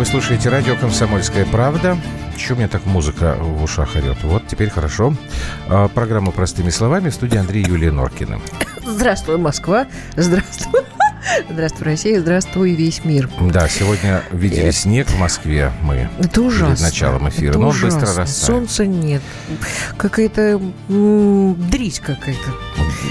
Вы слушаете радио «Комсомольская правда». Чего у меня так музыка в ушах орет? Вот, теперь хорошо. А, программа «Простыми словами» в студии Андрей Юлия Норкина. Здравствуй, Москва. Здравствуй. Здравствуй, Россия, здравствуй, весь мир. Да, сегодня видели нет. снег в Москве мы. Это ужасно. Перед началом эфира, Это но ужасно. он быстро растает. Солнца нет. Какая-то дрись какая-то.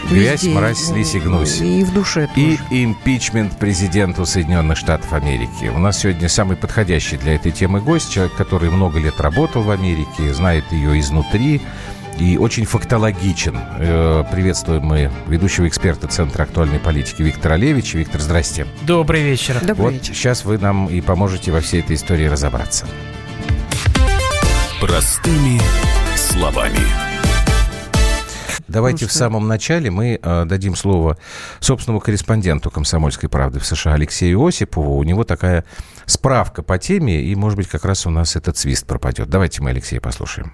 Грязь, Везде. мразь, слизь и гнусь. И в душе тоже. И импичмент президенту Соединенных Штатов Америки. У нас сегодня самый подходящий для этой темы гость, человек, который много лет работал в Америке, знает ее изнутри, и очень фактологичен. Э, приветствуем мы ведущего эксперта Центра актуальной политики Виктора Левича. Виктор, здрасте. Добрый вечер. Добрый вот вечер. сейчас вы нам и поможете во всей этой истории разобраться. Простыми словами. Давайте ну, в самом начале мы э, дадим слово собственному корреспонденту «Комсомольской правды» в США Алексею Осипову. У него такая справка по теме, и, может быть, как раз у нас этот свист пропадет. Давайте мы Алексея послушаем.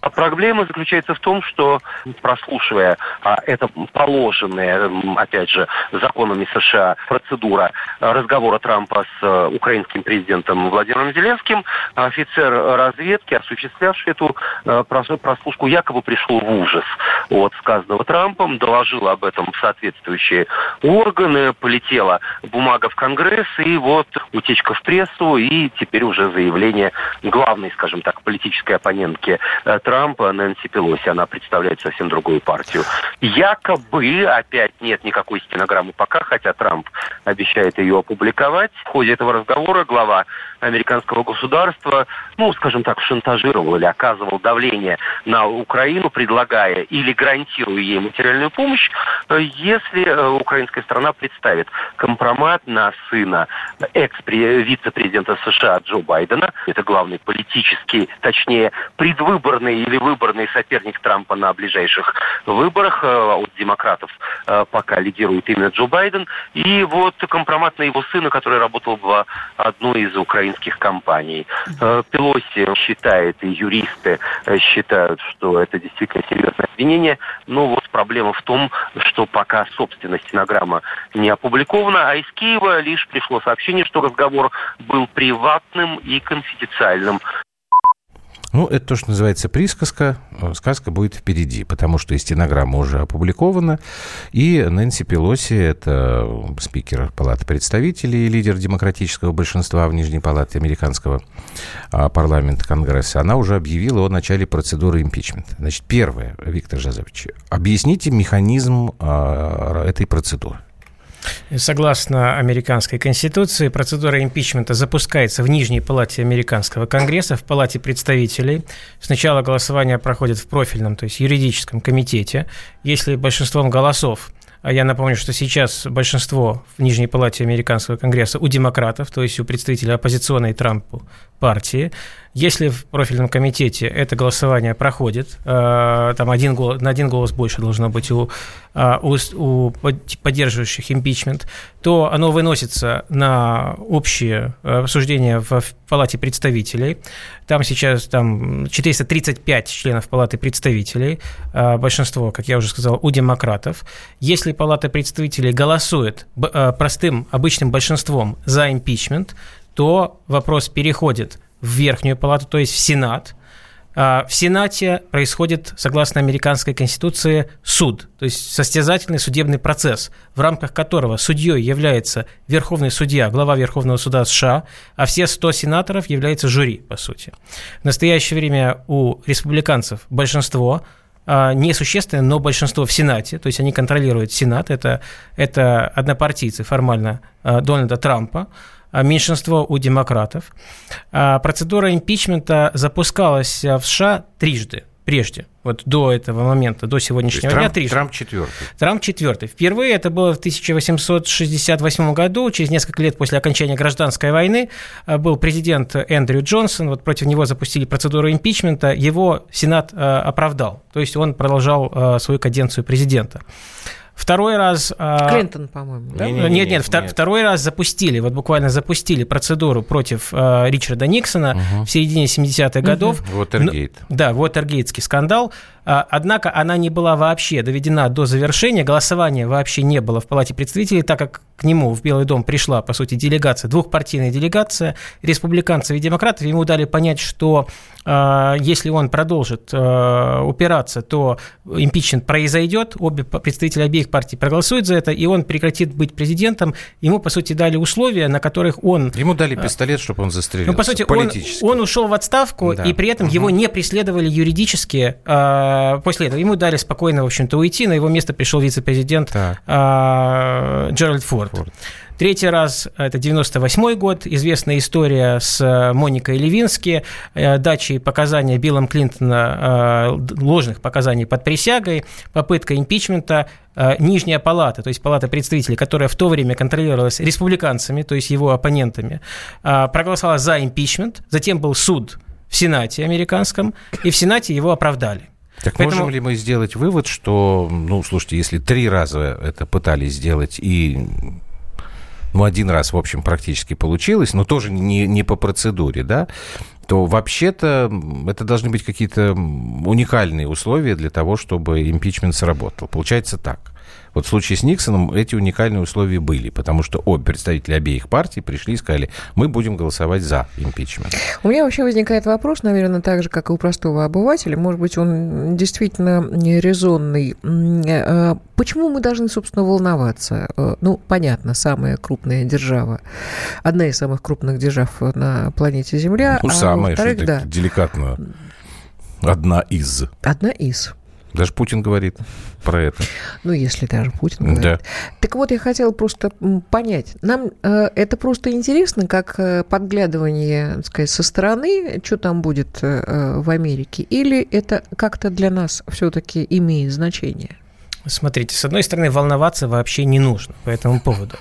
А проблема заключается в том, что прослушивая а, это положенная, опять же, законами США процедура разговора Трампа с а, украинским президентом Владимиром Зеленским, офицер разведки, осуществлявший эту а, прослушку, якобы пришел в ужас от сказанного Трампом, доложил об этом в соответствующие органы, полетела бумага в Конгресс, и вот утечка в прессу, и теперь уже заявление главной, скажем так, политической оппонентки э, Трампа Нэнси Пелоси. Она представляет совсем другую партию. Якобы, опять нет никакой стенограммы пока, хотя Трамп обещает ее опубликовать. В ходе этого разговора глава американского государства, ну, скажем так, шантажировал или оказывал давление на Украину, предлагая или гарантируя ей материальную помощь, если э, украинская страна представит компромат на сына экс-вице-президента США Джо Байдена. Это главный политический, точнее, предвыборный или выборный соперник Трампа на ближайших выборах. Э, от демократов э, пока лидирует именно Джо Байден. И вот компромат на его сына, который работал в одной из украинских компаний. Э, Пелоси считает, и юристы считают, что это действительно серьезное обвинение. Но вот проблема в том, что пока, собственно, стенограмма не опубликована, а из Киева лишь пришло сообщение, что разговор был приватным и конфиденциальным. Ну, это то, что называется присказка. Э, сказка будет впереди, потому что и стенограмма уже опубликована. И Нэнси Пелоси, это спикер Палаты представителей и лидер демократического большинства в Нижней Палате американского а, парламента Конгресса, она уже объявила о начале процедуры импичмента. Значит, первое, Виктор Жазович, объясните механизм а, этой процедуры. Согласно американской конституции, процедура импичмента запускается в Нижней палате американского конгресса, в палате представителей. Сначала голосование проходит в профильном, то есть юридическом комитете. Если большинством голосов а я напомню, что сейчас большинство в Нижней палате американского конгресса у демократов, то есть у представителей оппозиционной Трампу партии. Если в профильном комитете это голосование проходит, э, там один голос, на один голос больше должно быть у, э, у, у поддерживающих импичмент, то оно выносится на общее обсуждение в, в Палате представителей. Там сейчас там 435 членов Палаты представителей, э, большинство, как я уже сказал, у демократов. Если Палата представителей голосует простым, обычным большинством за импичмент, то вопрос переходит в Верхнюю палату, то есть в Сенат. А, в Сенате происходит, согласно американской конституции, суд, то есть состязательный судебный процесс, в рамках которого судьей является верховный судья, глава Верховного суда США, а все 100 сенаторов являются жюри, по сути. В настоящее время у республиканцев большинство, а, несущественное, но большинство в Сенате, то есть они контролируют Сенат, это, это однопартийцы формально а, Дональда Трампа, меньшинство у демократов. А, процедура импичмента запускалась в США трижды прежде, вот до этого момента, до сегодняшнего дня, Трамп, трижды. Трамп четвертый. Трамп четвертый. Впервые это было в 1868 году, через несколько лет после окончания гражданской войны, а, был президент Эндрю Джонсон, вот против него запустили процедуру импичмента, его Сенат оправдал, то есть он продолжал свою каденцию президента. Второй раз... А, Клинтон, по-моему, да? Нет, нет, нет, нет, второй раз запустили, вот буквально запустили процедуру против э, Ричарда Никсона угу. в середине 70-х годов. Угу. Уотергейт. Да, Уотергейтский скандал. А, однако она не была вообще доведена до завершения, голосования вообще не было в Палате представителей, так как к нему в Белый дом пришла, по сути, делегация, двухпартийная делегация республиканцев и демократов. Ему дали понять, что э, если он продолжит э, упираться, то импичмент произойдет, обе представители обеих партий проголосуют за это, и он прекратит быть президентом. Ему, по сути, дали условия, на которых он... Ему дали пистолет, чтобы он застрелился. Ну, по сути, он, он ушел в отставку, да. и при этом угу. его не преследовали юридически э, после этого. Ему дали спокойно, в общем-то, уйти. На его место пришел вице-президент э, Джеральд Форд. Форд. Третий раз, это 98 год, известная история с э, Моникой Левински, э, дачей показания Биллом Клинтона, э, ложных показаний под присягой, попытка импичмента, Нижняя палата, то есть палата представителей, которая в то время контролировалась республиканцами, то есть его оппонентами, проголосовала за импичмент, затем был суд в Сенате американском, и в Сенате его оправдали. Так Поэтому... можем ли мы сделать вывод, что, ну, слушайте, если три раза это пытались сделать и ну, один раз, в общем, практически получилось, но тоже не, не по процедуре, да, то вообще-то это должны быть какие-то уникальные условия для того, чтобы импичмент сработал. Получается так. Вот в случае с Никсоном эти уникальные условия были, потому что обе представители обеих партий пришли и сказали, мы будем голосовать за импичмент. У меня вообще возникает вопрос, наверное, так же, как и у простого обывателя, может быть, он действительно резонный. Э, почему мы должны, собственно, волноваться? Э, ну, понятно, самая крупная держава, одна из самых крупных держав на планете Земля. Ну, а самая, что да. деликатно. Одна из. Одна из. Даже Путин говорит про это. Ну, если даже Путин говорит. Да. Так вот, я хотела просто понять. Нам э, это просто интересно, как э, подглядывание, так сказать, со стороны, что там будет э, в Америке, или это как-то для нас все-таки имеет значение? Смотрите, с одной стороны, волноваться вообще не нужно по этому поводу.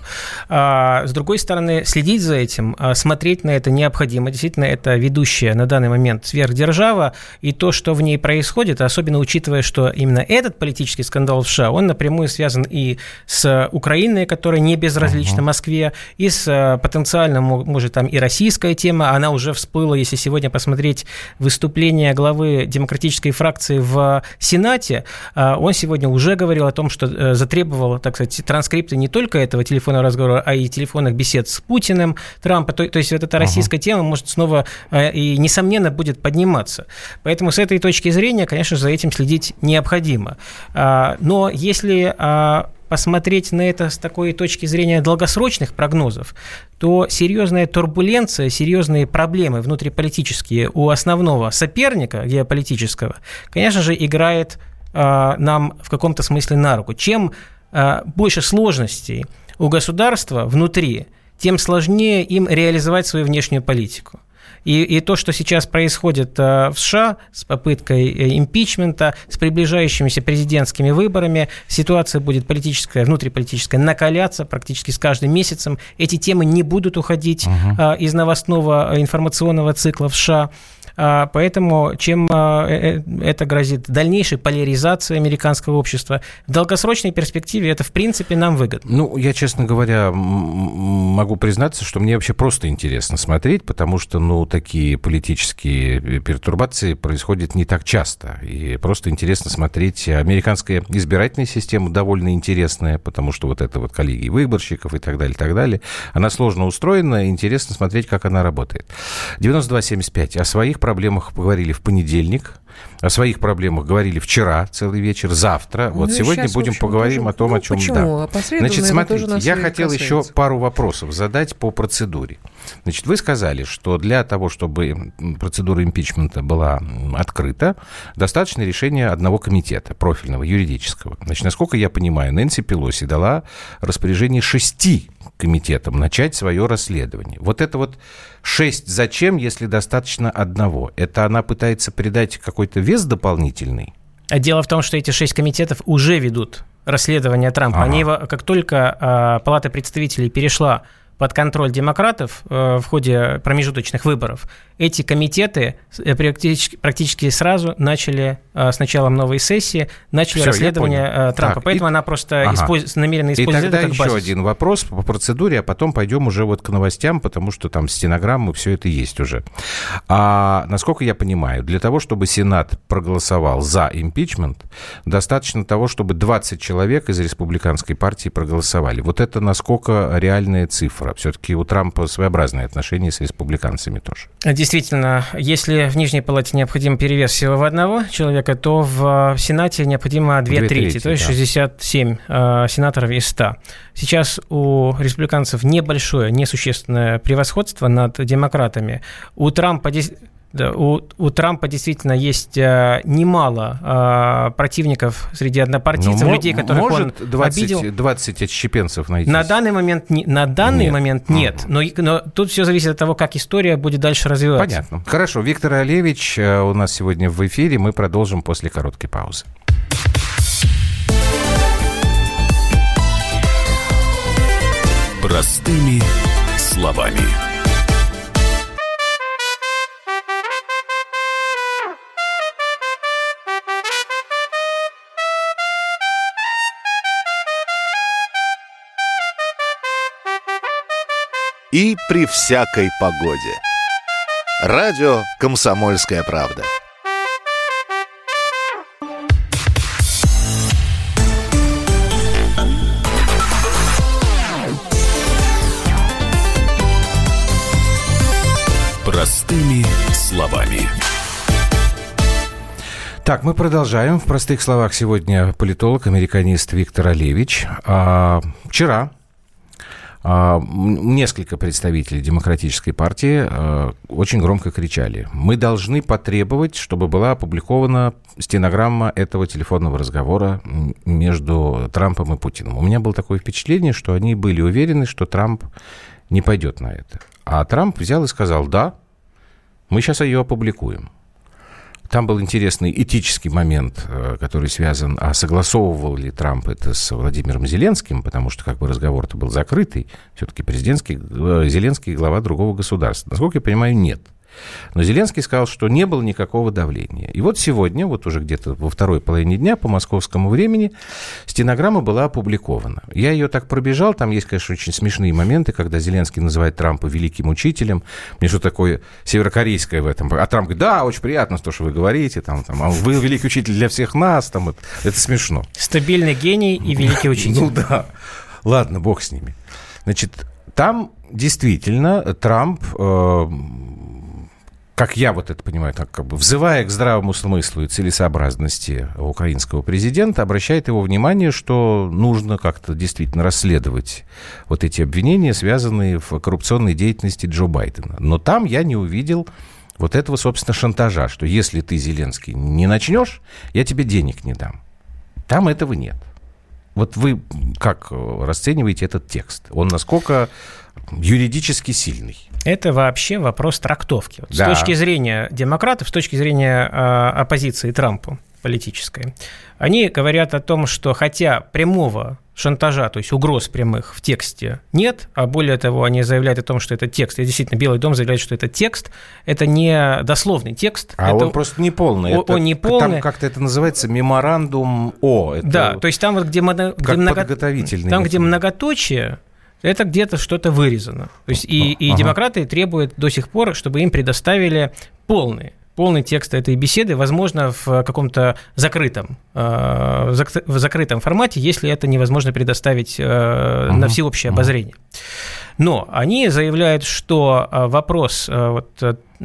А, с другой стороны, следить за этим, а, смотреть на это необходимо. Действительно, это ведущая на данный момент сверхдержава, и то, что в ней происходит, особенно учитывая, что именно этот политический скандал в США, он напрямую связан и с Украиной, которая не безразлична Москве, и с а, потенциально, может, там и российская тема, она уже всплыла, если сегодня посмотреть выступление главы демократической фракции в Сенате, а, он сегодня уже говорит, говорил о том, что э, затребовал, так сказать, транскрипты не только этого телефонного разговора, а и телефонных бесед с Путиным, Трампа. То, то есть вот эта российская uh-huh. тема может снова э, и, несомненно, будет подниматься. Поэтому с этой точки зрения, конечно, за этим следить необходимо. А, но если а, посмотреть на это с такой точки зрения долгосрочных прогнозов, то серьезная турбуленция, серьезные проблемы внутриполитические у основного соперника геополитического, конечно же, играет нам в каком-то смысле на руку. Чем э, больше сложностей у государства внутри, тем сложнее им реализовать свою внешнюю политику. И, и то, что сейчас происходит э, в США с попыткой импичмента, с приближающимися президентскими выборами, ситуация будет политическая, внутриполитическая накаляться практически с каждым месяцем. Эти темы не будут уходить uh-huh. из новостного информационного цикла в США. А, поэтому чем а, э, э, это грозит? Дальнейшей поляризацией американского общества. В долгосрочной перспективе это, в принципе, нам выгодно. Ну, я, честно говоря, могу признаться, что мне вообще просто интересно смотреть, потому что, ну, такие политические пертурбации происходят не так часто. И просто интересно смотреть. Американская избирательная система довольно интересная, потому что вот это вот коллегии выборщиков и так далее, и так далее. Она сложно устроена, интересно смотреть, как она работает. 92.75. О своих проблемах поговорили в понедельник, о своих проблемах говорили вчера целый вечер, завтра. Ну, вот сегодня будем общем, поговорим тоже, о том, ну, о чем почему? да. Значит, смотрите, я хотел касается. еще пару вопросов задать по процедуре. Значит, вы сказали, что для того, чтобы процедура импичмента была открыта, достаточно решения одного комитета профильного, юридического. Значит, насколько я понимаю, Нэнси Пелоси дала распоряжение шести комитетам начать свое расследование. Вот это вот шесть зачем, если достаточно одного? Это она пытается придать какой-то вес дополнительный? А дело в том, что эти шесть комитетов уже ведут расследование Трампа. Ага. Они его, как только э, Палата представителей перешла под контроль демократов в ходе промежуточных выборов, эти комитеты практически, практически сразу начали с началом новой сессии, начали Все, расследование Трампа. Так, Поэтому и... она просто ага. использ... намеренно использует и тогда это как еще один вопрос по процедуре, а потом пойдем уже вот к новостям, потому что там стенограммы, все это есть уже. А насколько я понимаю, для того, чтобы Сенат проголосовал за импичмент, достаточно того, чтобы 20 человек из республиканской партии проголосовали. Вот это насколько реальная цифра? Все-таки у Трампа своеобразные отношения с республиканцами тоже. Действительно, если в Нижней Палате необходим перевес всего в одного человека, то в Сенате необходимо две, две трети, трети, то есть да. 67 э, сенаторов из 100. Сейчас у республиканцев небольшое, несущественное превосходство над демократами. У Трампа да, у, у Трампа действительно есть э, немало э, противников среди однопартийцев, Но людей, которых может он 20, обидел. 20 отщепенцев найти? На данный момент, не, на данный нет. момент нет. Но, но тут все зависит от того, как история будет дальше развиваться. Понятно. Хорошо. Виктор Олевич э, у нас сегодня в эфире. Мы продолжим после короткой паузы. Простыми словами. И при всякой погоде. Радио «Комсомольская правда». Простыми словами. Так, мы продолжаем. В простых словах сегодня политолог, американист Виктор Олевич. А, вчера несколько представителей Демократической партии а, очень громко кричали. Мы должны потребовать, чтобы была опубликована стенограмма этого телефонного разговора между Трампом и Путиным. У меня было такое впечатление, что они были уверены, что Трамп не пойдет на это. А Трамп взял и сказал, да, мы сейчас ее опубликуем. Там был интересный этический момент, э, который связан, а согласовывал ли Трамп это с Владимиром Зеленским, потому что как бы разговор-то был закрытый, все-таки президентский, э, Зеленский глава другого государства. Насколько я понимаю, нет. Но Зеленский сказал, что не было никакого давления. И вот сегодня, вот уже где-то во второй половине дня по московскому времени, стенограмма была опубликована. Я ее так пробежал, там есть, конечно, очень смешные моменты, когда Зеленский называет Трампа великим учителем. Мне что такое северокорейское в этом? А Трамп говорит, да, очень приятно то, что вы говорите, там, там, а вы великий учитель для всех нас, там, это, это смешно. Стабильный гений и великий учитель. Ну да. Ладно, бог с ними. Значит, там действительно Трамп э, как я вот это понимаю, так как бы взывая к здравому смыслу и целесообразности украинского президента, обращает его внимание, что нужно как-то действительно расследовать вот эти обвинения, связанные в коррупционной деятельности Джо Байдена. Но там я не увидел вот этого, собственно, шантажа, что если ты, Зеленский, не начнешь, я тебе денег не дам. Там этого нет. Вот вы как расцениваете этот текст? Он насколько юридически сильный? Это вообще вопрос трактовки. Вот да. С точки зрения демократов, с точки зрения э, оппозиции Трампу политической, они говорят о том, что хотя прямого шантажа, то есть угроз прямых в тексте нет, а более того, они заявляют о том, что это текст. И действительно, Белый дом заявляет, что это текст, это не дословный текст. А это, он просто не полный. Он, это, он не полный. Там как-то это называется меморандум О. Это да, то есть там где, где, много, там, где многоточие, это где-то что-то вырезано. То есть и, и ага. демократы требуют до сих пор, чтобы им предоставили полный полный текст этой беседы, возможно, в каком-то закрытом, э, в закрытом формате, если это невозможно предоставить uh на всеобщее обозрение. Но они заявляют, что э, вопрос, вот,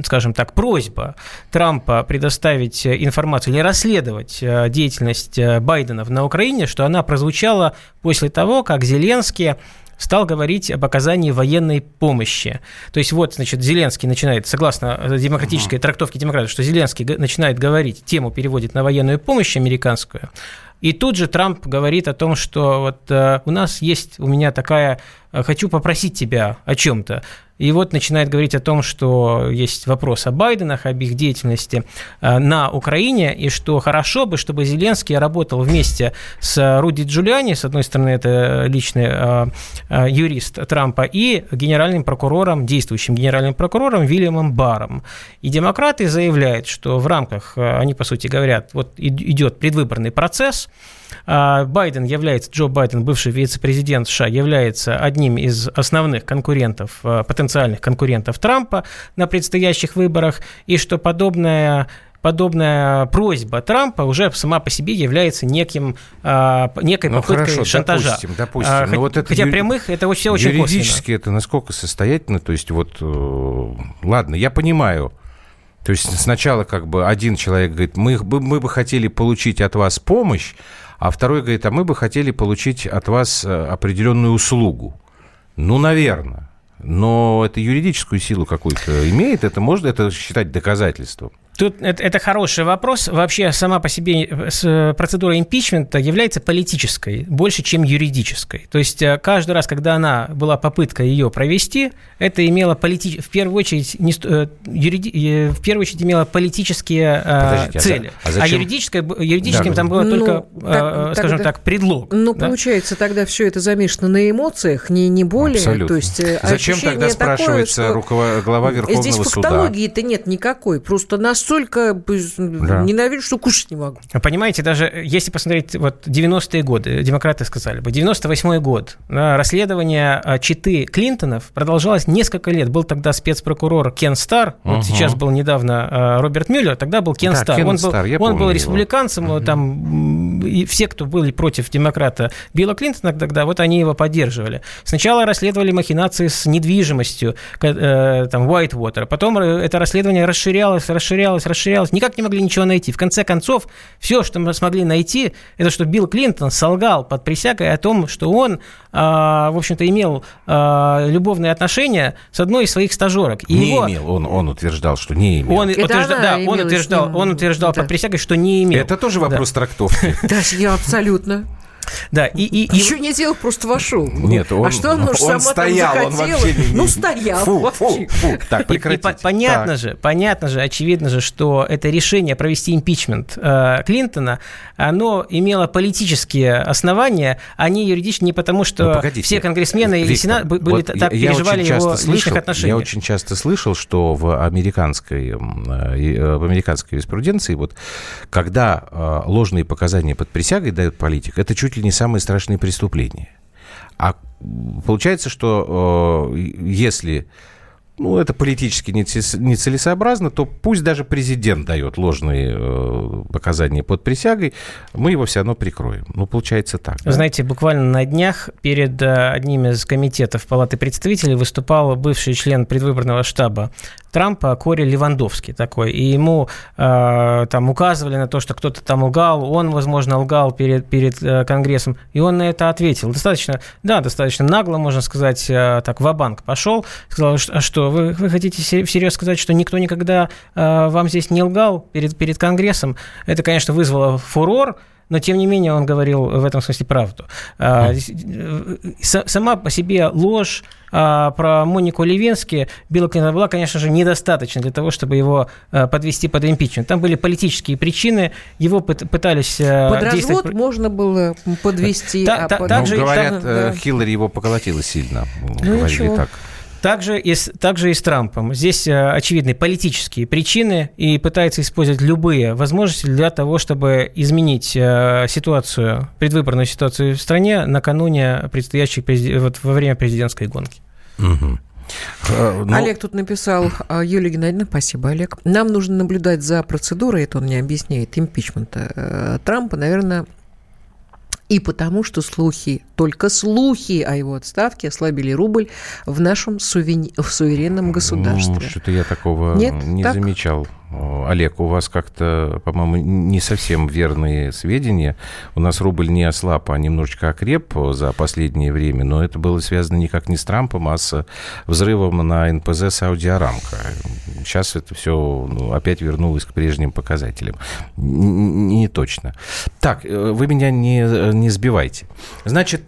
скажем так, просьба Трампа предоставить информацию или расследовать деятельность Байдена на Украине, что она прозвучала после того, как Зеленский стал говорить об оказании военной помощи. То есть вот, значит, Зеленский начинает, согласно демократической трактовке демократов, что Зеленский начинает говорить, тему переводит на военную помощь американскую, И тут же Трамп говорит о том, что вот э, у нас есть, у меня такая, э, хочу попросить тебя о чем-то. И вот начинает говорить о том, что есть вопрос о Байденах, об их деятельности э, на Украине, и что хорошо бы, чтобы Зеленский работал вместе с Руди Джулиани, с одной стороны, это личный э, юрист Трампа, и генеральным прокурором, действующим генеральным прокурором Вильямом Баром. И демократы заявляют, что в рамках, они, по сути, говорят, вот идет предвыборный процесс, а, Байден является, Джо Байден, бывший вице-президент США, является одним из основных конкурентов, а, потенциальных конкурентов Трампа на предстоящих выборах, и что подобная подобная просьба Трампа уже сама по себе является неким, а, некой ну, попыткой хорошо, шантажа. Допустим, допустим. А, хотя, вот это хотя прямых это все очень Юридически косвенно. это насколько состоятельно? То есть вот, э, ладно, я понимаю, то есть сначала как бы один человек говорит, мы, мы бы хотели получить от вас помощь, а второй говорит, а мы бы хотели получить от вас э, определенную услугу. Ну, наверное. Но это юридическую силу какую-то имеет, это можно это считать доказательством. Тут это, это хороший вопрос. Вообще сама по себе э, процедура импичмента является политической, больше, чем юридической. То есть э, каждый раз, когда она была попытка ее провести, это имело полити... в первую очередь не... Э, юриди... в первую очередь имело политические Подождите, цели. А, за... а, а юридическое... юридическим да, там было ну, только, так, скажем тогда... так, предлог. Ну, да? получается, тогда все это замешано на эмоциях, не, не более. Абсолютно. То есть, Зачем тогда спрашивается такое, что... глава Верховного Здесь суда? Здесь фактологии-то нет никакой. Просто нас настолько да. ненавижу, что кушать не могу. Понимаете, даже если посмотреть вот 90-е годы, демократы сказали бы, 98-й год, расследование а, читы Клинтонов продолжалось несколько лет. Был тогда спецпрокурор Кен Стар, угу. вот сейчас был недавно а, Роберт Мюллер, тогда был Кен да, Стар. Кен он был, Стар, он был республиканцем, угу. там и все, кто были против демократа Билла Клинтона тогда, вот они его поддерживали. Сначала расследовали махинации с недвижимостью, э, там, Whitewater, потом э, это расследование расширялось, расширялось, расширялось, никак не могли ничего найти. В конце концов, все, что мы смогли найти, это что Билл Клинтон солгал под присягой о том, что он, а, в общем-то, имел а, любовные отношения с одной из своих стажерок. И не его... имел, он, он утверждал, что не имел. Он, утвержда... да, он утверждал, он утверждал да. под присягой, что не имел. Это тоже вопрос да. трактовки. Да, я абсолютно. Да, и, и, Еще не делал, просто вошел. Нет, он, а что он, он сама стоял, там он вообще не... Ну, стоял. Фу, фу, фу. Так, прекратите. И, и понятно так. же, понятно же, очевидно же, что это решение провести импичмент э, Клинтона, оно имело политические основания, а не юридические, не потому, что ну, все конгрессмены Виктор, и сенат были вот так я, переживали я его слышал, личных отношениях. Я очень часто слышал, что в американской, э, в американской юриспруденции, вот, когда э, ложные показания под присягой дает политик, это чуть ли не самые страшные преступления. А получается, что э, если ну, это политически нецелесообразно, то пусть даже президент дает ложные э, показания под присягой, мы его все равно прикроем. Ну, получается так. Да? Знаете, буквально на днях перед э, одним из комитетов Палаты представителей выступал бывший член предвыборного штаба Трампа Кори Левандовский такой, и ему э, там указывали на то, что кто-то там лгал, он, возможно, лгал перед, перед э, Конгрессом, и он на это ответил. Достаточно, да, достаточно нагло, можно сказать, э, так, в-банк пошел, сказал, а что, вы, вы хотите всерьез сказать, что никто никогда э, вам здесь не лгал перед, перед Конгрессом? Это, конечно, вызвало фурор, но тем не менее он говорил в этом смысле правду. Mm. Сама по себе ложь а, про Монику Левински Билла Клинтона была, конечно же, недостаточна для того, чтобы его а, подвести под импичмент. Там были политические причины, его пытались Под развод можно было подвести. Та, а та, под... также, ну, говорят, там, да. Хиллари его поколотила сильно. Ну, говорили ничего. так. Также и, также и с Трампом. Здесь э, очевидны политические причины и пытается использовать любые возможности для того, чтобы изменить э, ситуацию, предвыборную ситуацию в стране накануне предстоящей, вот, во время президентской гонки. Угу. Но... Олег тут написал, «А, Юлия Геннадьевна, спасибо, Олег. Нам нужно наблюдать за процедурой, это он не объясняет, импичмента Трампа, наверное, и потому, что слухи, только слухи о его отставке ослабили рубль в нашем сувени... в суверенном государстве. Ну, что-то я такого Нет? не так? замечал. Олег, у вас как-то, по-моему, не совсем верные сведения. У нас рубль не ослаб, а немножечко окреп за последнее время, но это было связано никак не с Трампом, а с взрывом на НПЗ Саудиарамка. Сейчас это все ну, опять вернулось к прежним показателям. Не точно. Так, э, вы меня не, не сбивайте. Значит,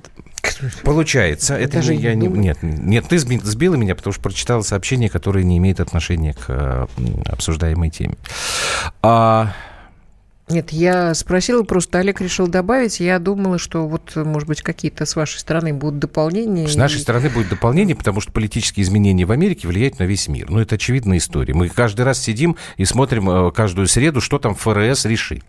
Получается, это Даже я не, нет, нет, ты сбила меня, потому что прочитала сообщение, которое не имеет отношения к э, обсуждаемой теме. А... Нет, я спросила, просто Олег решил добавить. Я думала, что вот, может быть, какие-то с вашей стороны будут дополнения. С нашей стороны будет дополнение, потому что политические изменения в Америке влияют на весь мир. Ну, это очевидная история. Мы каждый раз сидим и смотрим э, каждую среду, что там ФРС решит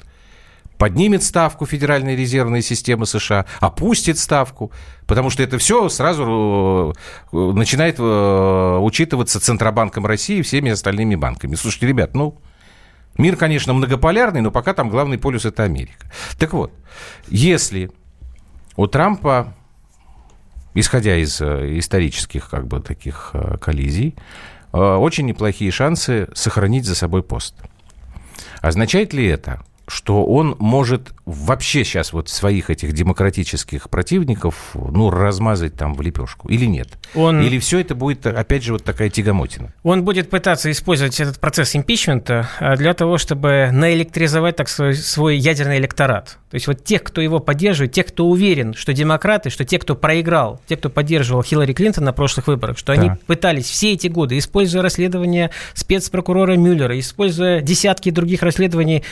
поднимет ставку Федеральной резервной системы США, опустит ставку, потому что это все сразу э, начинает э, учитываться Центробанком России и всеми остальными банками. Слушайте, ребят, ну, мир, конечно, многополярный, но пока там главный полюс – это Америка. Так вот, если у Трампа, исходя из э, исторических как бы таких коллизий, очень неплохие шансы сохранить за собой пост. Означает ли это, что он может вообще сейчас вот своих этих демократических противников, ну, размазать там в лепешку, или нет? Он... Или все это будет, опять же, вот такая тягомотина? Он будет пытаться использовать этот процесс импичмента а, для того, чтобы наэлектризовать, так свой, свой ядерный электорат. То есть вот тех, кто его поддерживает, тех, кто уверен, что демократы, что те, кто проиграл, те, кто поддерживал Хиллари Клинтон на прошлых выборах, что да. они пытались все эти годы, используя расследование спецпрокурора Мюллера, используя десятки других расследований,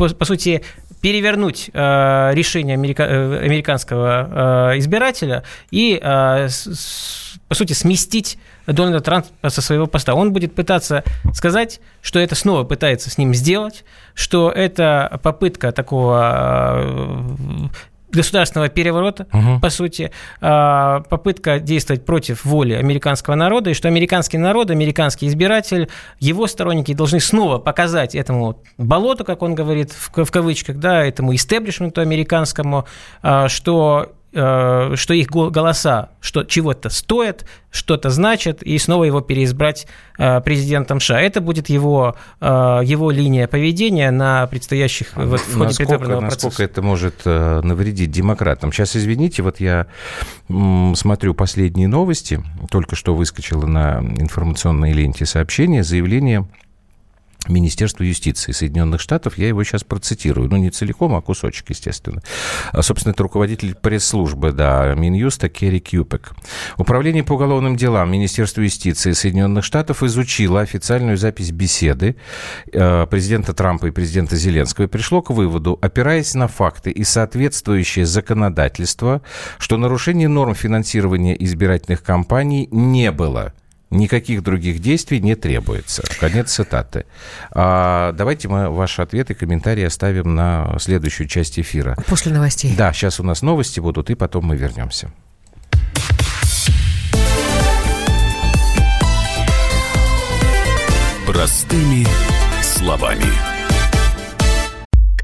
по, по сути, перевернуть э, решение америка, э, американского э, избирателя и, э, с, по сути, сместить Дональда Трампа со своего поста. Он будет пытаться сказать, что это снова пытается с ним сделать, что это попытка такого э, государственного переворота, угу. по сути, а, попытка действовать против воли американского народа, и что американский народ, американский избиратель, его сторонники должны снова показать этому болоту, как он говорит в кавычках, да, этому истеблишменту американскому, а, что что их голоса что чего-то стоят, что-то значат, и снова его переизбрать э, президентом США. Это будет его, э, его линия поведения на предстоящих а вот, в ходе насколько, процесса. Насколько это может навредить демократам? Сейчас, извините, вот я смотрю последние новости, только что выскочило на информационной ленте сообщение, заявление Министерства юстиции Соединенных Штатов. Я его сейчас процитирую. Ну, не целиком, а кусочек, естественно. А, собственно, это руководитель пресс-службы, да, Минюста Керри Кьюпек. Управление по уголовным делам Министерства юстиции Соединенных Штатов изучило официальную запись беседы э, президента Трампа и президента Зеленского и пришло к выводу, опираясь на факты и соответствующее законодательство, что нарушение норм финансирования избирательных кампаний не было. Никаких других действий не требуется. Конец цитаты. А, давайте мы ваши ответы, комментарии оставим на следующую часть эфира. После новостей. Да, сейчас у нас новости будут, и потом мы вернемся. Простыми словами.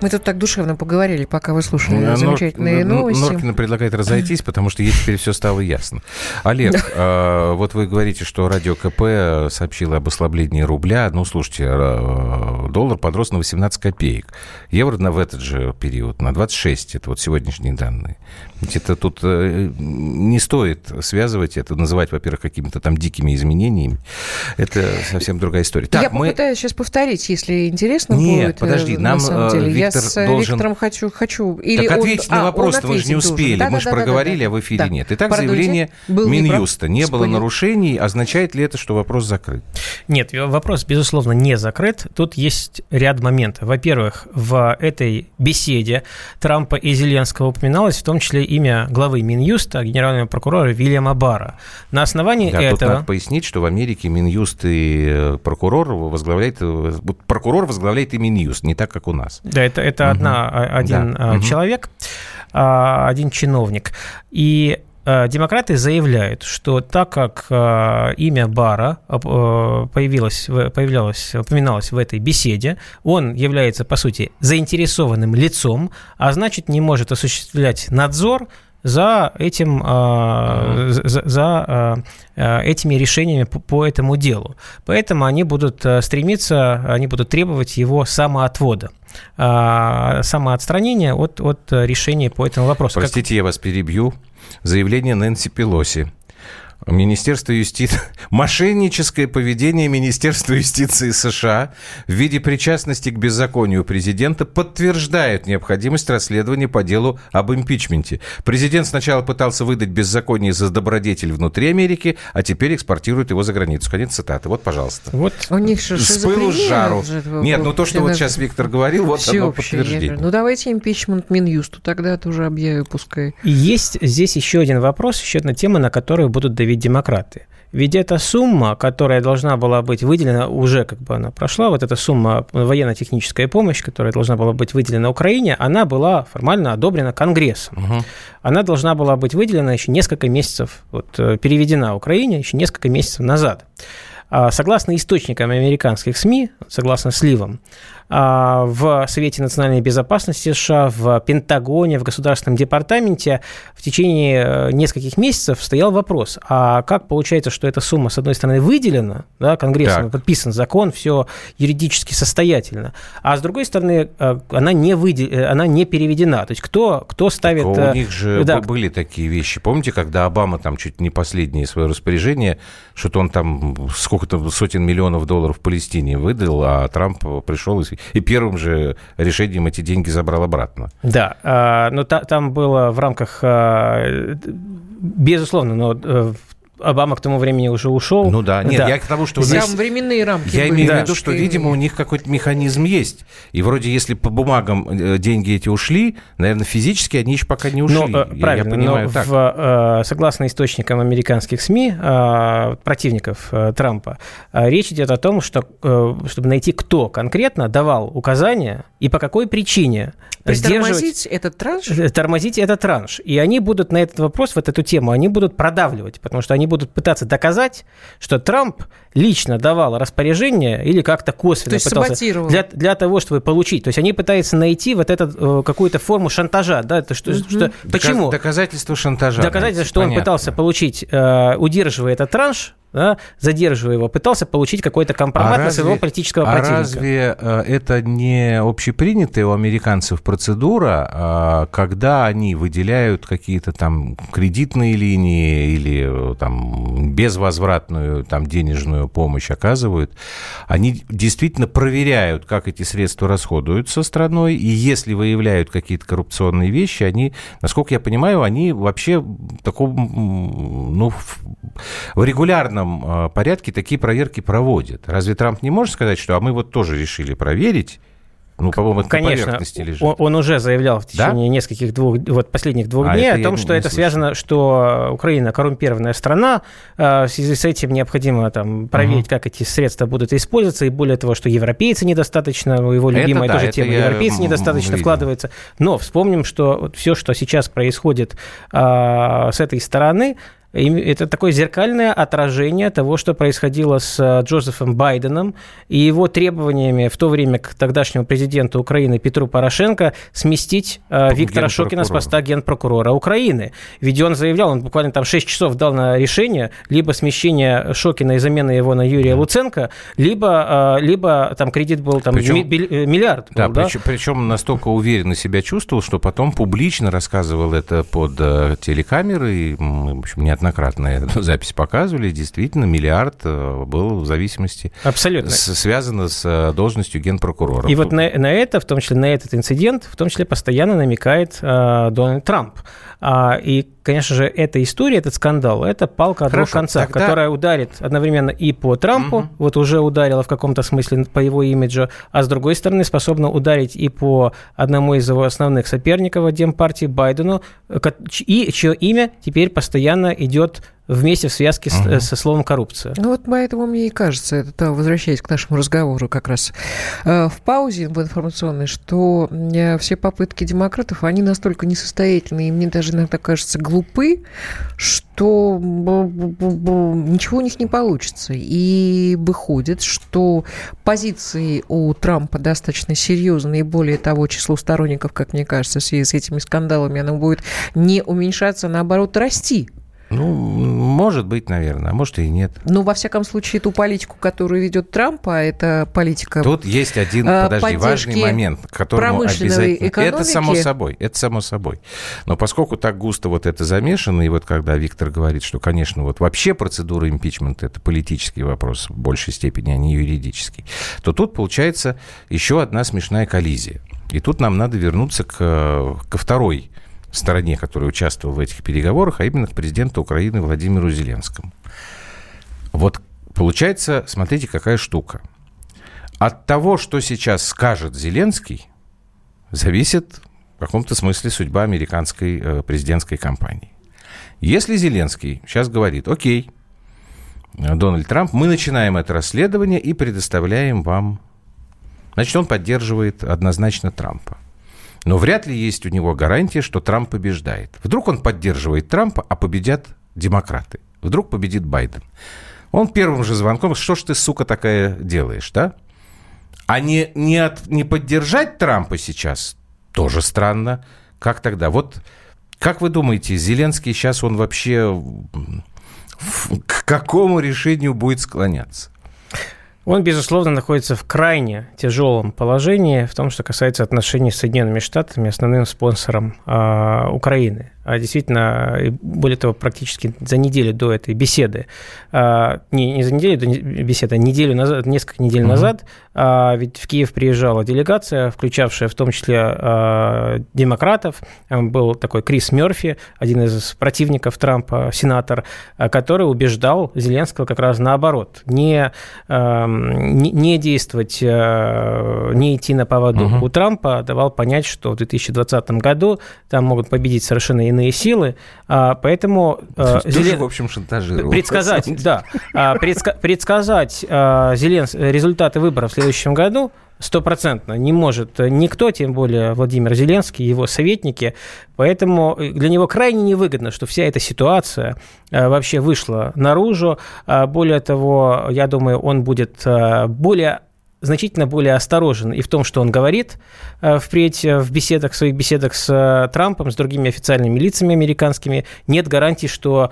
Мы тут так душевно поговорили, пока вы слушали ну, замечательные Нор, новости. Норкина предлагает разойтись, потому что ей теперь все стало ясно. Олег, э, вот вы говорите, что радио КП сообщило об ослаблении рубля. Ну, слушайте, э, доллар подрос на 18 копеек. Евро на, в этот же период на 26. Это вот сегодняшние данные. Ведь это тут э, не стоит связывать это, называть, во-первых, какими-то там дикими изменениями. Это совсем другая история. Так, Я мы... попытаюсь сейчас повторить, если интересно Нет, будет. подожди, нам, на самом деле. Э, Я Виктор с должен... Виктором хочу... хочу или так он- ответьте а, на он вопрос, вы же не ответить успели. Да, Мы да, же да, да, проговорили, да, а в эфире да. нет. Итак, Пардоньте, заявление был. Минюста. Не было Вспомнил. нарушений. Означает ли это, что вопрос закрыт? Нет, вопрос, безусловно, не закрыт. Тут есть ряд моментов. Во-первых, в этой беседе Трампа и Зеленского упоминалось в том числе имя главы Минюста, генерального прокурора Вильяма Барра. На основании Да, тут этого... надо пояснить, что в Америке Минюст и э, прокурор возглавляет... э, Прокурор возглавляет и Минюст, не так, как у нас. Да, это, это Мгм. одна, а, один Да. а, человек, а, один чиновник. И демократы заявляют, что так как имя Бара появилось, появлялось, упоминалось в этой беседе, он является, по сути, заинтересованным лицом, а значит, не может осуществлять надзор за этим, за, за, этими решениями по, по этому делу. Поэтому они будут стремиться, они будут требовать его самоотвода, самоотстранения от, от решения по этому вопросу. Как- Простите, я вас перебью. Заявление Нэнси Пелоси. Министерство юстиции... Мошенническое поведение Министерства юстиции США в виде причастности к беззаконию президента подтверждает необходимость расследования по делу об импичменте. Президент сначала пытался выдать беззаконие за добродетель внутри Америки, а теперь экспортирует его за границу. Конец цитаты. Вот, пожалуйста. Вот У них же С пылу с жару. же Нет, ну то, что вот сейчас Виктор говорил, вот оно подтверждение. Ну, давайте импичмент Минюсту, тогда тоже объявю, пускай. И есть здесь еще один вопрос, еще одна тема, на которую будут давить демократы. Ведь эта сумма, которая должна была быть выделена, уже как бы она прошла, вот эта сумма военно-техническая помощь, которая должна была быть выделена Украине, она была формально одобрена Конгрессом. Мгм. Она должна была быть выделена еще несколько месяцев, вот, э, переведена Украине еще несколько месяцев назад. А, Согласно источникам американских СМИ, согласно сливам, в Совете национальной безопасности США, в Пентагоне, в Государственном департаменте в течение э, нескольких месяцев стоял вопрос, а как получается, что эта сумма, с одной стороны, выделена, да, Конгрессом, Так. подписан закон, все юридически состоятельно, а с другой стороны, э, она не, выде- э, она не переведена. То есть кто, кто ставит... У э, них же да, были такие вещи. Помните, когда Обама там чуть не последнее свое распоряжение, что-то он там сколько-то сотен миллионов долларов в Палестине выдал, а Трамп пришел и, и первым же решением эти деньги забрал обратно. Да, а, но та- там было в рамках, а, безусловно, но э, Обама к тому времени уже ушел. Ну да, нет, я к тому, что... Там здесь- временные рамки Я были имею в немножко виду, что, видимо, у них какой-то механизм есть. И вроде, если по бумагам э, деньги эти ушли, наверное, физически они еще пока не ушли. Но, э, Я- я, правильно, понимаю но так. в, э, согласно источникам американских СМИ, противников Трампа, речь идет о том, что чтобы найти, кто конкретно давал указания и по какой причине Притормозить этот транш? э, тормозить этот транш. И они будут на этот вопрос, вот эту тему, они будут продавливать, потому что они будут пытаться доказать, что Трамп лично давал распоряжение или как-то косвенно То есть пытался саботировал. для, для того, чтобы получить. То есть они пытаются найти вот этот, э, какую-то форму шантажа. Да? Это что, что- почему? Доказ- Доказательства шантажа. Доказательство, найти, что он понятно. пытался получить, э, удерживая этот транш, да, задерживая его, пытался получить какой-то компромат на своего политического а противника. разве э, это не общепринятая у американцев процедура, а, когда они выделяют какие-то там кредитные линии или э, там безвозвратную там денежную помощь оказывают, они действительно проверяют, как эти средства расходуются страной, и если выявляют какие-то коррупционные вещи, они, насколько я понимаю, они вообще в таком, ну, в, в регулярном э, порядке такие проверки проводят. Разве Трамп не может сказать, что а мы вот тоже решили проверить? Ну, по-моему, это на Конечно, поверхности лежит. он, он уже заявлял в Да? течение нескольких двух, вот последних двух А, дней это о том, не- что не это слышал. связано, что Украина коррумпированная страна, э, в связи с этим необходимо там проверить, как эти средства будут использоваться, и более того, что европейцы недостаточно, его Это любимая да, тоже это тема, европейцы недостаточно видел. вкладываются. Но вспомним, что все, что сейчас происходит а, с этой стороны, это такое зеркальное отражение того, что происходило с э, Джозефом Байденом и его требованиями в то время к тогдашнему президенту Украины Петру Порошенко сместить э, Виктора Шокина с поста генпрокурора Украины. Ведь он заявлял, он буквально там 6 часов дал на решение либо смещение Шокина и замена его на Юрия Луценко, либо, э, либо там кредит был там Причем- ми- э, миллиард. Да, был, да? причем, причем настолько уверенно себя чувствовал, что потом публично рассказывал это под э, телекамеры, и, в общем, не неоднократно запись показывали, действительно, миллиард э, был в зависимости... Абсолютно. С, связано с э, должностью генпрокурора. И вот на, на это, в том числе на этот инцидент, в том числе постоянно намекает э, Дональд Трамп. А, и, конечно же, эта история, этот скандал, это палка о двух концах, тогда... которая ударит одновременно и по Трампу, угу. вот уже ударила в каком-то смысле по его имиджу, а с другой стороны способна ударить и по одному из его основных соперников в Демпартии Байдену, и чье имя теперь постоянно идет вместе в связке uh-huh. со словом коррупция. Ну вот поэтому мне и кажется, это возвращаясь к нашему разговору как раз э, в паузе в информационной, что э, все попытки демократов, они настолько несостоятельны, и мне даже иногда кажется глупы, что ничего у них не получится. И выходит, что позиции у Трампа достаточно серьезные, и более того, число сторонников, как мне кажется, в связи с этими скандалами, оно будет не уменьшаться, а наоборот расти. Ну, может быть, наверное, а может и нет. Ну, во всяком случае, ту политику, которую ведет Трамп, а это политика... Тут есть один, э, подожди, важный момент, которому обязательно... Экономики. Это само собой, это само собой. Но поскольку так густо вот это замешано, и вот когда Виктор говорит, что, конечно, вот вообще процедура импичмента – это политический вопрос в большей степени, а не юридический, то тут получается еще одна смешная коллизия. И тут нам надо вернуться к, ко второй стороне, которая участвовала в этих переговорах, а именно к президенту Украины Владимиру Зеленскому. Вот получается, смотрите, какая штука. От того, что сейчас скажет Зеленский, зависит в каком-то смысле судьба американской э, президентской кампании. Если Зеленский сейчас говорит, окей, Дональд Трамп, мы начинаем это расследование и предоставляем вам... Значит, он поддерживает однозначно Трампа. Но вряд ли есть у него гарантия, что Трамп побеждает. Вдруг он поддерживает Трампа, а победят демократы. Вдруг победит Байден. Он первым же звонком, что ж ты, сука, такая делаешь, да? А не, не, от, не поддержать Трампа сейчас тоже странно. Как тогда? Вот как вы думаете, Зеленский сейчас он вообще к какому решению будет склоняться? Он, безусловно, находится в крайне тяжелом положении в том, что касается отношений с Соединенными Штатами, основным спонсором э, Украины действительно, более того, практически за неделю до этой беседы, а, не, не за неделю до беседы, а неделю назад, несколько недель угу. назад, а, ведь в Киев приезжала делегация, включавшая в том числе демократов, был такой Крис Мерфи, один из противников Трампа, сенатор, который убеждал Зеленского как раз наоборот, не, не, не действовать, не идти на поводу угу. у Трампа, давал понять, что в 2020 году там могут победить совершенно иные иные силы, а, поэтому... А, Тоже, в общем, шантажировал. Предсказать, да, а, предсказать Зеленс... результаты выборов в следующем году стопроцентно не может никто, тем более Владимир Зеленский, его советники. Поэтому для него крайне невыгодно, что вся эта ситуация вообще вышла наружу. Более того, я думаю, он будет более значительно более осторожен и в том, что он говорит э, впредь э, в беседах, в своих беседах с э, Трампом, с другими официальными лицами американскими. Нет гарантии, что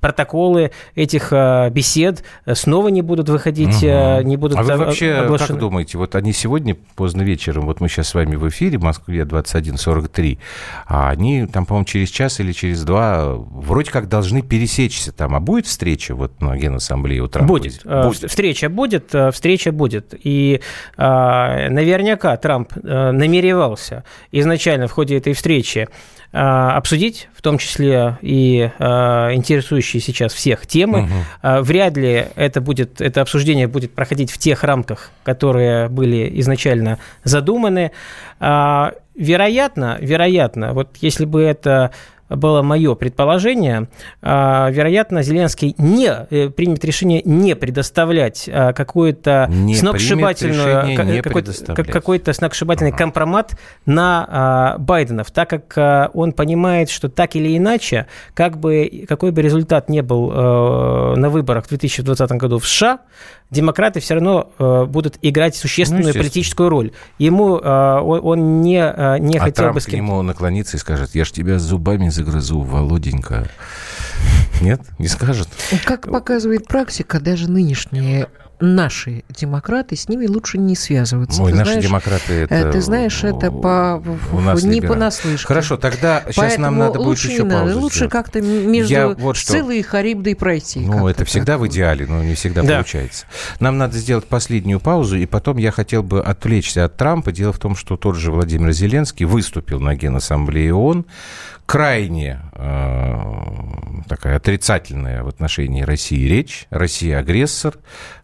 протоколы этих бесед снова не будут выходить, угу. не будут А вы вообще оглашены. как думаете, вот они сегодня поздно вечером, вот мы сейчас с вами в эфире, в Москве 21.43, а они там, по-моему, через час или через два вроде как должны пересечься там. А будет встреча вот на Генассамблее у Трампа? Будет. будет. Встреча будет встреча будет. И э, наверняка Трамп э, намеревался изначально в ходе этой встречи обсудить, в том числе и интересующие сейчас всех темы. Угу. Вряд ли это, будет, это обсуждение будет проходить в тех рамках, которые были изначально задуманы. Вероятно, вероятно, вот если бы это было мое предположение, а, вероятно, Зеленский не э, примет решение не предоставлять а, какую-то сногсшибательную, какой-то, какой-то сногсшибательный ага. компромат на а, Байденов, так как он понимает, что так или иначе, как бы, какой бы результат не был на выборах в 2020 году в США, демократы все равно будут играть существенную ну, политическую роль. Ему он не, не а хотел Трамп бы... С кем... к нему наклонится и скажет, я ж тебя зубами загрызу, Володенька. Нет, не скажет. Как показывает практика, даже нынешние наши демократы, с ними лучше не связываться. Ой, ты наши знаешь, демократы э, это... Ты знаешь, это по, у нас не либералы. понаслышке. Хорошо, тогда сейчас Поэтому нам надо будет еще не надо. паузу Лучше сделать. как-то между Я вот что- Сциллой и Харибдой пройти. Ну, это так. всегда в идеале, но не всегда Да. получается. Нам надо сделать последнюю паузу, и потом я хотел бы отвлечься от Трампа. Дело в том, что тот же Владимир Зеленский выступил на Генассамблее ООН крайне такая отрицательная в отношении России речь. Россия агрессор.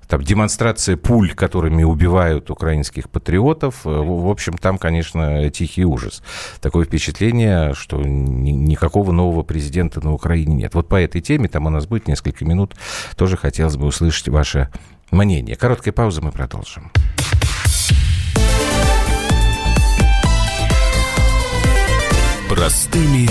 Там демонстрация пуль, которыми убивают украинских патриотов. Э, в общем, там, конечно, тихий ужас. Такое впечатление, что ни- никакого нового президента на Украине нет. Вот по этой теме, там у нас будет несколько минут, тоже хотелось бы услышать ваше мнение. Короткая пауза, мы продолжим. Простыми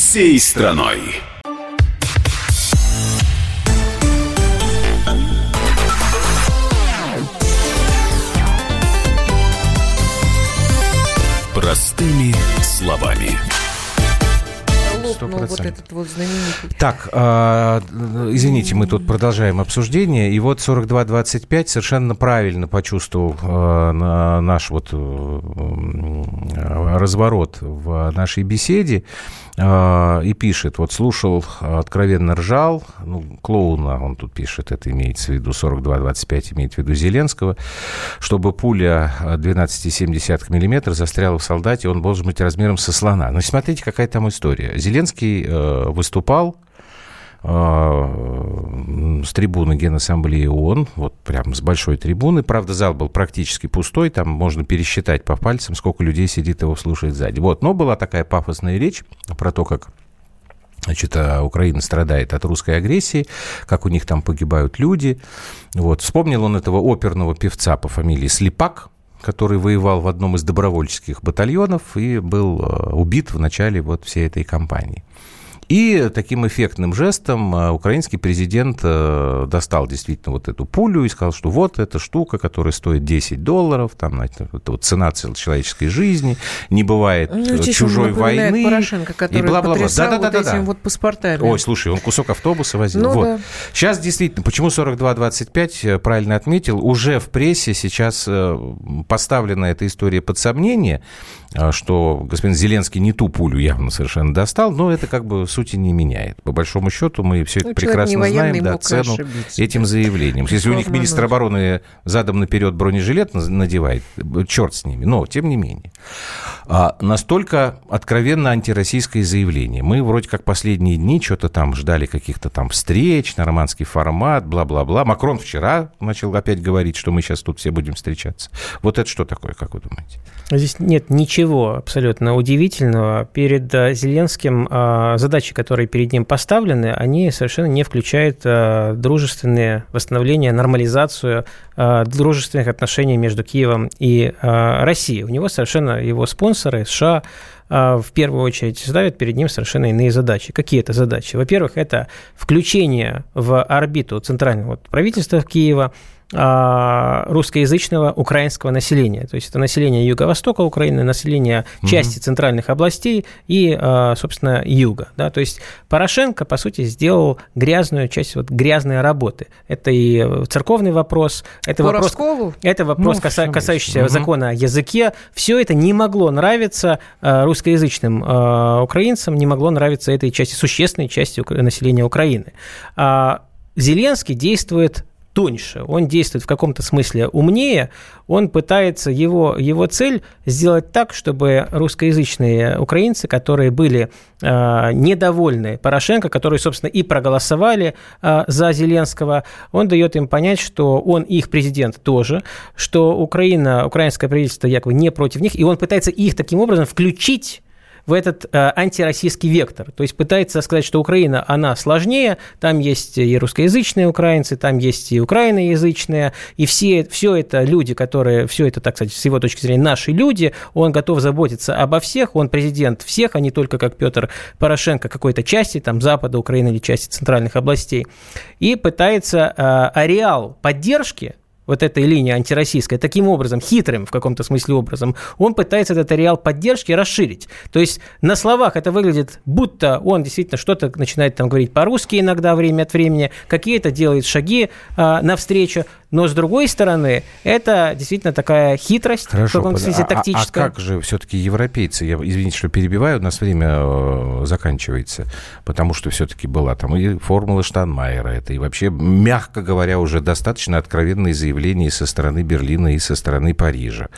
всей страной. Простыми словами. Лопнул вот 100%. этот вот знаменитый. Так, а, извините, мы тут продолжаем обсуждение. И вот 42-25 совершенно правильно почувствовал на- наш вот э, разворот в нашей беседе а, и пишет, вот слушал, откровенно ржал, ну, клоуна, он тут пишет, это имеется в виду 42-25, имеет в виду Зеленского, чтобы пуля 12,7 мм застряла в солдате, он должен быть размером со слона. Но смотрите, какая там история. Зеленский э, выступал э, с трибуны Генассамблеи ООН, вот прям с большой трибуны. Правда, зал был практически пустой, там можно пересчитать по пальцам, сколько людей сидит его слушает сзади. Вот, но была такая пафосная речь про то, как Значит, а, Украина страдает от русской агрессии, как у них там погибают люди. Вот. Вспомнил он этого оперного певца по фамилии Слепак, который воевал в одном из добровольческих батальонов и был э, убит в начале вот всей этой кампании. И таким эффектным жестом э, украинский президент э, достал действительно вот эту пулю и сказал, что вот эта штука, которая стоит 10 долларов, там, знаете, это вот цена человеческой жизни, не бывает Ну, э, чужой войны. Порошенко, который и бла-бла-бла. потрясал Да-да-да-да-да. вот этим вот паспортами. Ой, слушай, он кусок автобуса возил. Ну вот. да. Сейчас действительно, почему 42-25, э, правильно отметил, уже в прессе сейчас поставлена эта история под сомнение, что господин Зеленский не ту пулю явно совершенно достал, но это как бы сути не меняет. По большому счету мы все это Ну, прекрасно военный, знаем, да, цену ошибиться. этим заявлением. Если у них министр обороны задом наперед бронежилет надевает, черт с ними, но тем не менее. А, настолько откровенно антироссийское заявление. Мы вроде как последние дни что-то там ждали каких-то там встреч, нормандский формат, бла-бла-бла. Макрон вчера начал опять говорить, что мы сейчас тут все будем встречаться. Вот это что такое, как вы думаете? Здесь нет ничего абсолютно удивительного. Перед э, Зеленским э, задачи, которые перед ним поставлены, они совершенно не включают э, дружественные восстановления, нормализацию дружественных отношений между Киевом и Россией. У него совершенно его спонсоры США в первую очередь ставят перед ним совершенно иные задачи. Какие это задачи? Во-первых, это включение в орбиту центрального правительства Киева русскоязычного украинского населения. То есть это население юго-востока Украины, население части центральных областей и, а, собственно, юга. Да? То есть Порошенко, по сути, сделал грязную часть вот, грязной работы. Это и церковный вопрос, это По вопрос, это вопрос, Ну, каса- касающийся. Мгм. закона о языке. Все это не могло нравиться э, русскоязычным украинцам, не могло нравиться этой части, существенной части населения Украины. А Зеленский действует тоньше, он действует в каком-то смысле умнее, он пытается, его, его цель сделать так, чтобы русскоязычные украинцы, которые были э, недовольны Порошенко, которые, собственно, и проголосовали э, за Зеленского, он дает им понять, что он их президент тоже, что Украина, украинское правительство якобы не против них, и он пытается их таким образом включить в этот э, антироссийский вектор. То есть пытается сказать, что Украина, она сложнее, там есть и русскоязычные украинцы, там есть и украиноязычные, и все, все это люди, которые, все это, так сказать, с его точки зрения, наши люди, он готов заботиться обо всех, он президент всех, а не только как Петр Порошенко какой-то части, там, Запада Украины или части центральных областей, и пытается э, ареал поддержки вот этой линии антироссийской, таким образом, хитрым в каком-то смысле образом, он пытается этот ареал поддержки расширить. То есть на словах это выглядит, будто он действительно что-то начинает там говорить по-русски иногда время от времени, какие-то делает шаги а, навстречу, но с другой стороны, это действительно такая хитрость, Хорошо, в каком-то смысле тактическая. А, а как же все-таки европейцы, я, извините, что перебиваю, у нас время э, заканчивается, потому что все-таки была там и формула Штанмайера, это и вообще, мягко говоря, уже достаточно откровенные заявления со стороны Берлина и со стороны Парижа.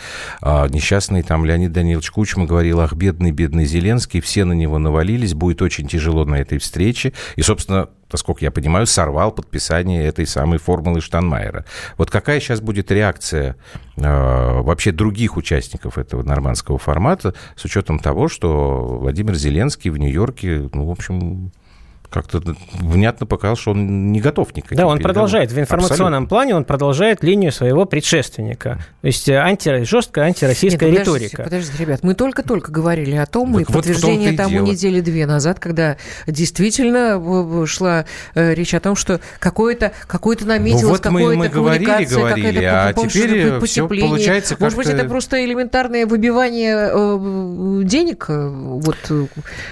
А, несчастный там Леонид Данилович Кучма говорил, ах, бедный, бедный Зеленский, все на него навалились, будет очень тяжело на этой встрече. И, собственно, насколько я понимаю, сорвал подписание этой самой формулы Штанмайера. Вот какая сейчас будет реакция э, вообще других участников этого нормандского формата с учетом того, что Владимир Зеленский в Нью-Йорке, ну, в общем, как-то внятно показал, что он не готов никаким Да, он продолжает, в информационном Абсолютно. плане он продолжает линию своего предшественника. То есть э, анти, жесткая антироссийская Нет, подождите, риторика. Подождите, ребят, мы только-только говорили о том, так и вот подтверждение тому дело. недели две назад, когда действительно шла э, речь о том, что какое-то какое наметилось, ну, вот какое-то мы, мы говорили, говорили, а теперь все получается Может быть, это просто элементарное выбивание э, денег, вот,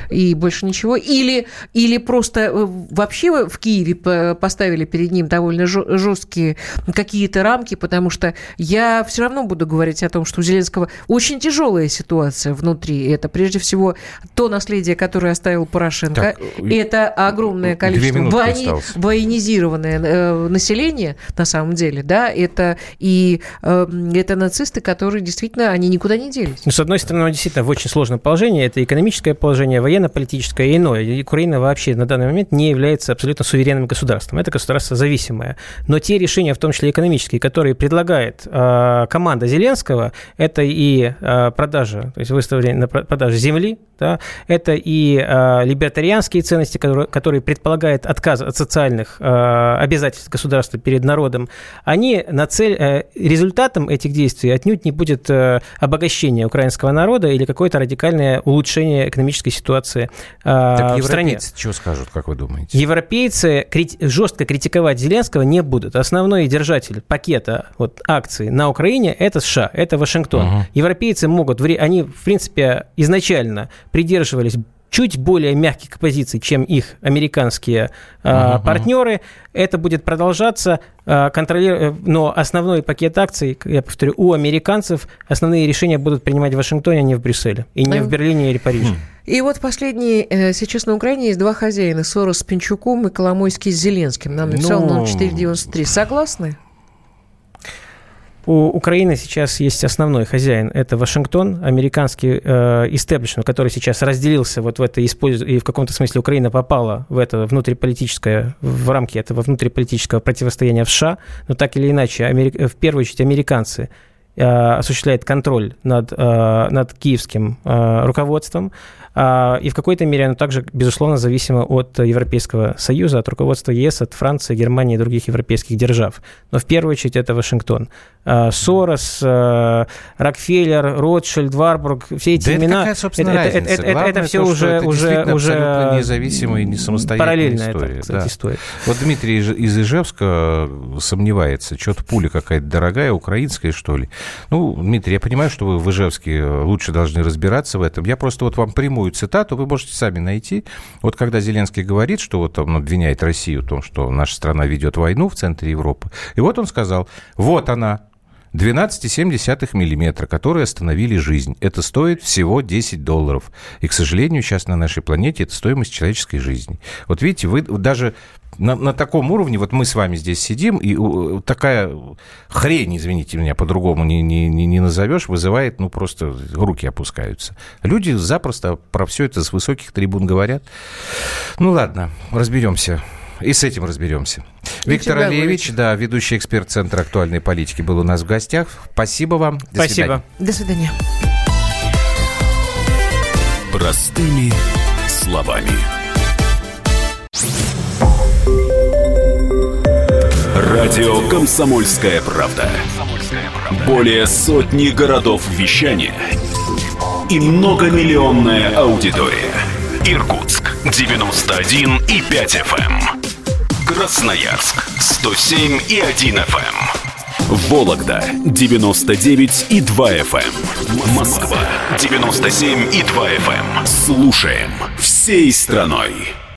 и больше ничего, или, или просто просто э, вообще в Киеве поставили перед ним довольно жесткие какие-то рамки, потому что я все равно буду говорить о том, что у Зеленского очень тяжелая ситуация внутри. Это прежде всего то наследие, которое оставил Порошенко. Так, это огромное количество вои... военизированное э, население, на самом деле, да, это и э, это нацисты, которые действительно, они никуда не делись. Ну, с одной стороны, он действительно в очень сложном положении. Это экономическое положение, военно-политическое и иное. Украина вообще на данный данный момент не является абсолютно суверенным государством. Это государство зависимое. Но те решения, в том числе экономические, которые предлагает э, команда Зеленского, это и э, продажа, то есть выставление на продажу земли, да, это и э, либертарианские ценности, которые, которые предполагают отказ от социальных э, обязательств государства перед народом, они на цель, э, результатом этих действий отнюдь не будет э, обогащение украинского народа или какое-то радикальное улучшение экономической ситуации э, так в стране. что скажут? как вы думаете? Европейцы крит... жестко критиковать Зеленского не будут. Основной держатель пакета вот, акций на Украине – это США, это Вашингтон. Угу. Европейцы могут, они, в принципе, изначально придерживались чуть более мягких позиций, чем их американские uh-huh. партнеры. Это будет продолжаться, э, контролируя, но основной пакет акций, я повторю, у американцев основные решения будут принимать в Вашингтоне, а не в Брюсселе, и не uh-huh. в Берлине или Париже. И вот последний, э, сейчас на Украине есть два хозяина, Сорос с Пинчуком и Коломойский с Зеленским. Нам написал ну... 0493. Согласны? У Украины сейчас есть основной хозяин, это Вашингтон, американский э, истеблишмент, который сейчас разделился вот в это, и в каком-то смысле Украина попала в это внутриполитическое, в рамки этого внутриполитического противостояния в США, но так или иначе, Америк, в первую очередь американцы э, осуществляют контроль над, э, над киевским э, руководством, и в какой-то мере оно также, безусловно, зависимо от Европейского Союза, от руководства ЕС, от Франции, Германии и других европейских держав. Но в первую очередь это Вашингтон. А, Сорос, а, Рокфеллер, Ротшильд, Варбург, все эти да имена... Это, какая, это, это, это, это, это все то, уже, это уже, уже независимая и не самостоятельная параллельная история. Это, кстати, да. история. Вот Дмитрий из Ижевска сомневается, что-то пуля какая-то дорогая, украинская, что ли. Ну, Дмитрий, я понимаю, что вы в Ижевске лучше должны разбираться в этом. Я просто вот вам прямую прямую цитату вы можете сами найти. Вот когда Зеленский говорит, что вот он обвиняет Россию в том, что наша страна ведет войну в центре Европы, и вот он сказал, вот она, 12,7 миллиметра, которые остановили жизнь. Это стоит всего 10 долларов. И, к сожалению, сейчас на нашей планете это стоимость человеческой жизни. Вот видите, вы даже на, на таком уровне, вот мы с вами здесь сидим, и такая хрень, извините меня, по-другому не, не, не назовешь, вызывает, ну, просто руки опускаются. Люди запросто про все это с высоких трибун говорят. Ну, ладно, разберемся. И с этим разберемся. И Виктор Алиевич, да, ведущий эксперт Центра актуальной политики, был у нас в гостях. Спасибо вам. До Спасибо. Свидания. До свидания. Простыми словами. Радио «Комсомольская правда». Более сотни городов вещания и многомиллионная аудитория. Иркутск 91 и 5 FM. Эм. Красноярск 107 и 1 FM. Эм. Вологда 99 и 2 FM. Эм. Москва 97 и 2 FM. Слушаем всей страной.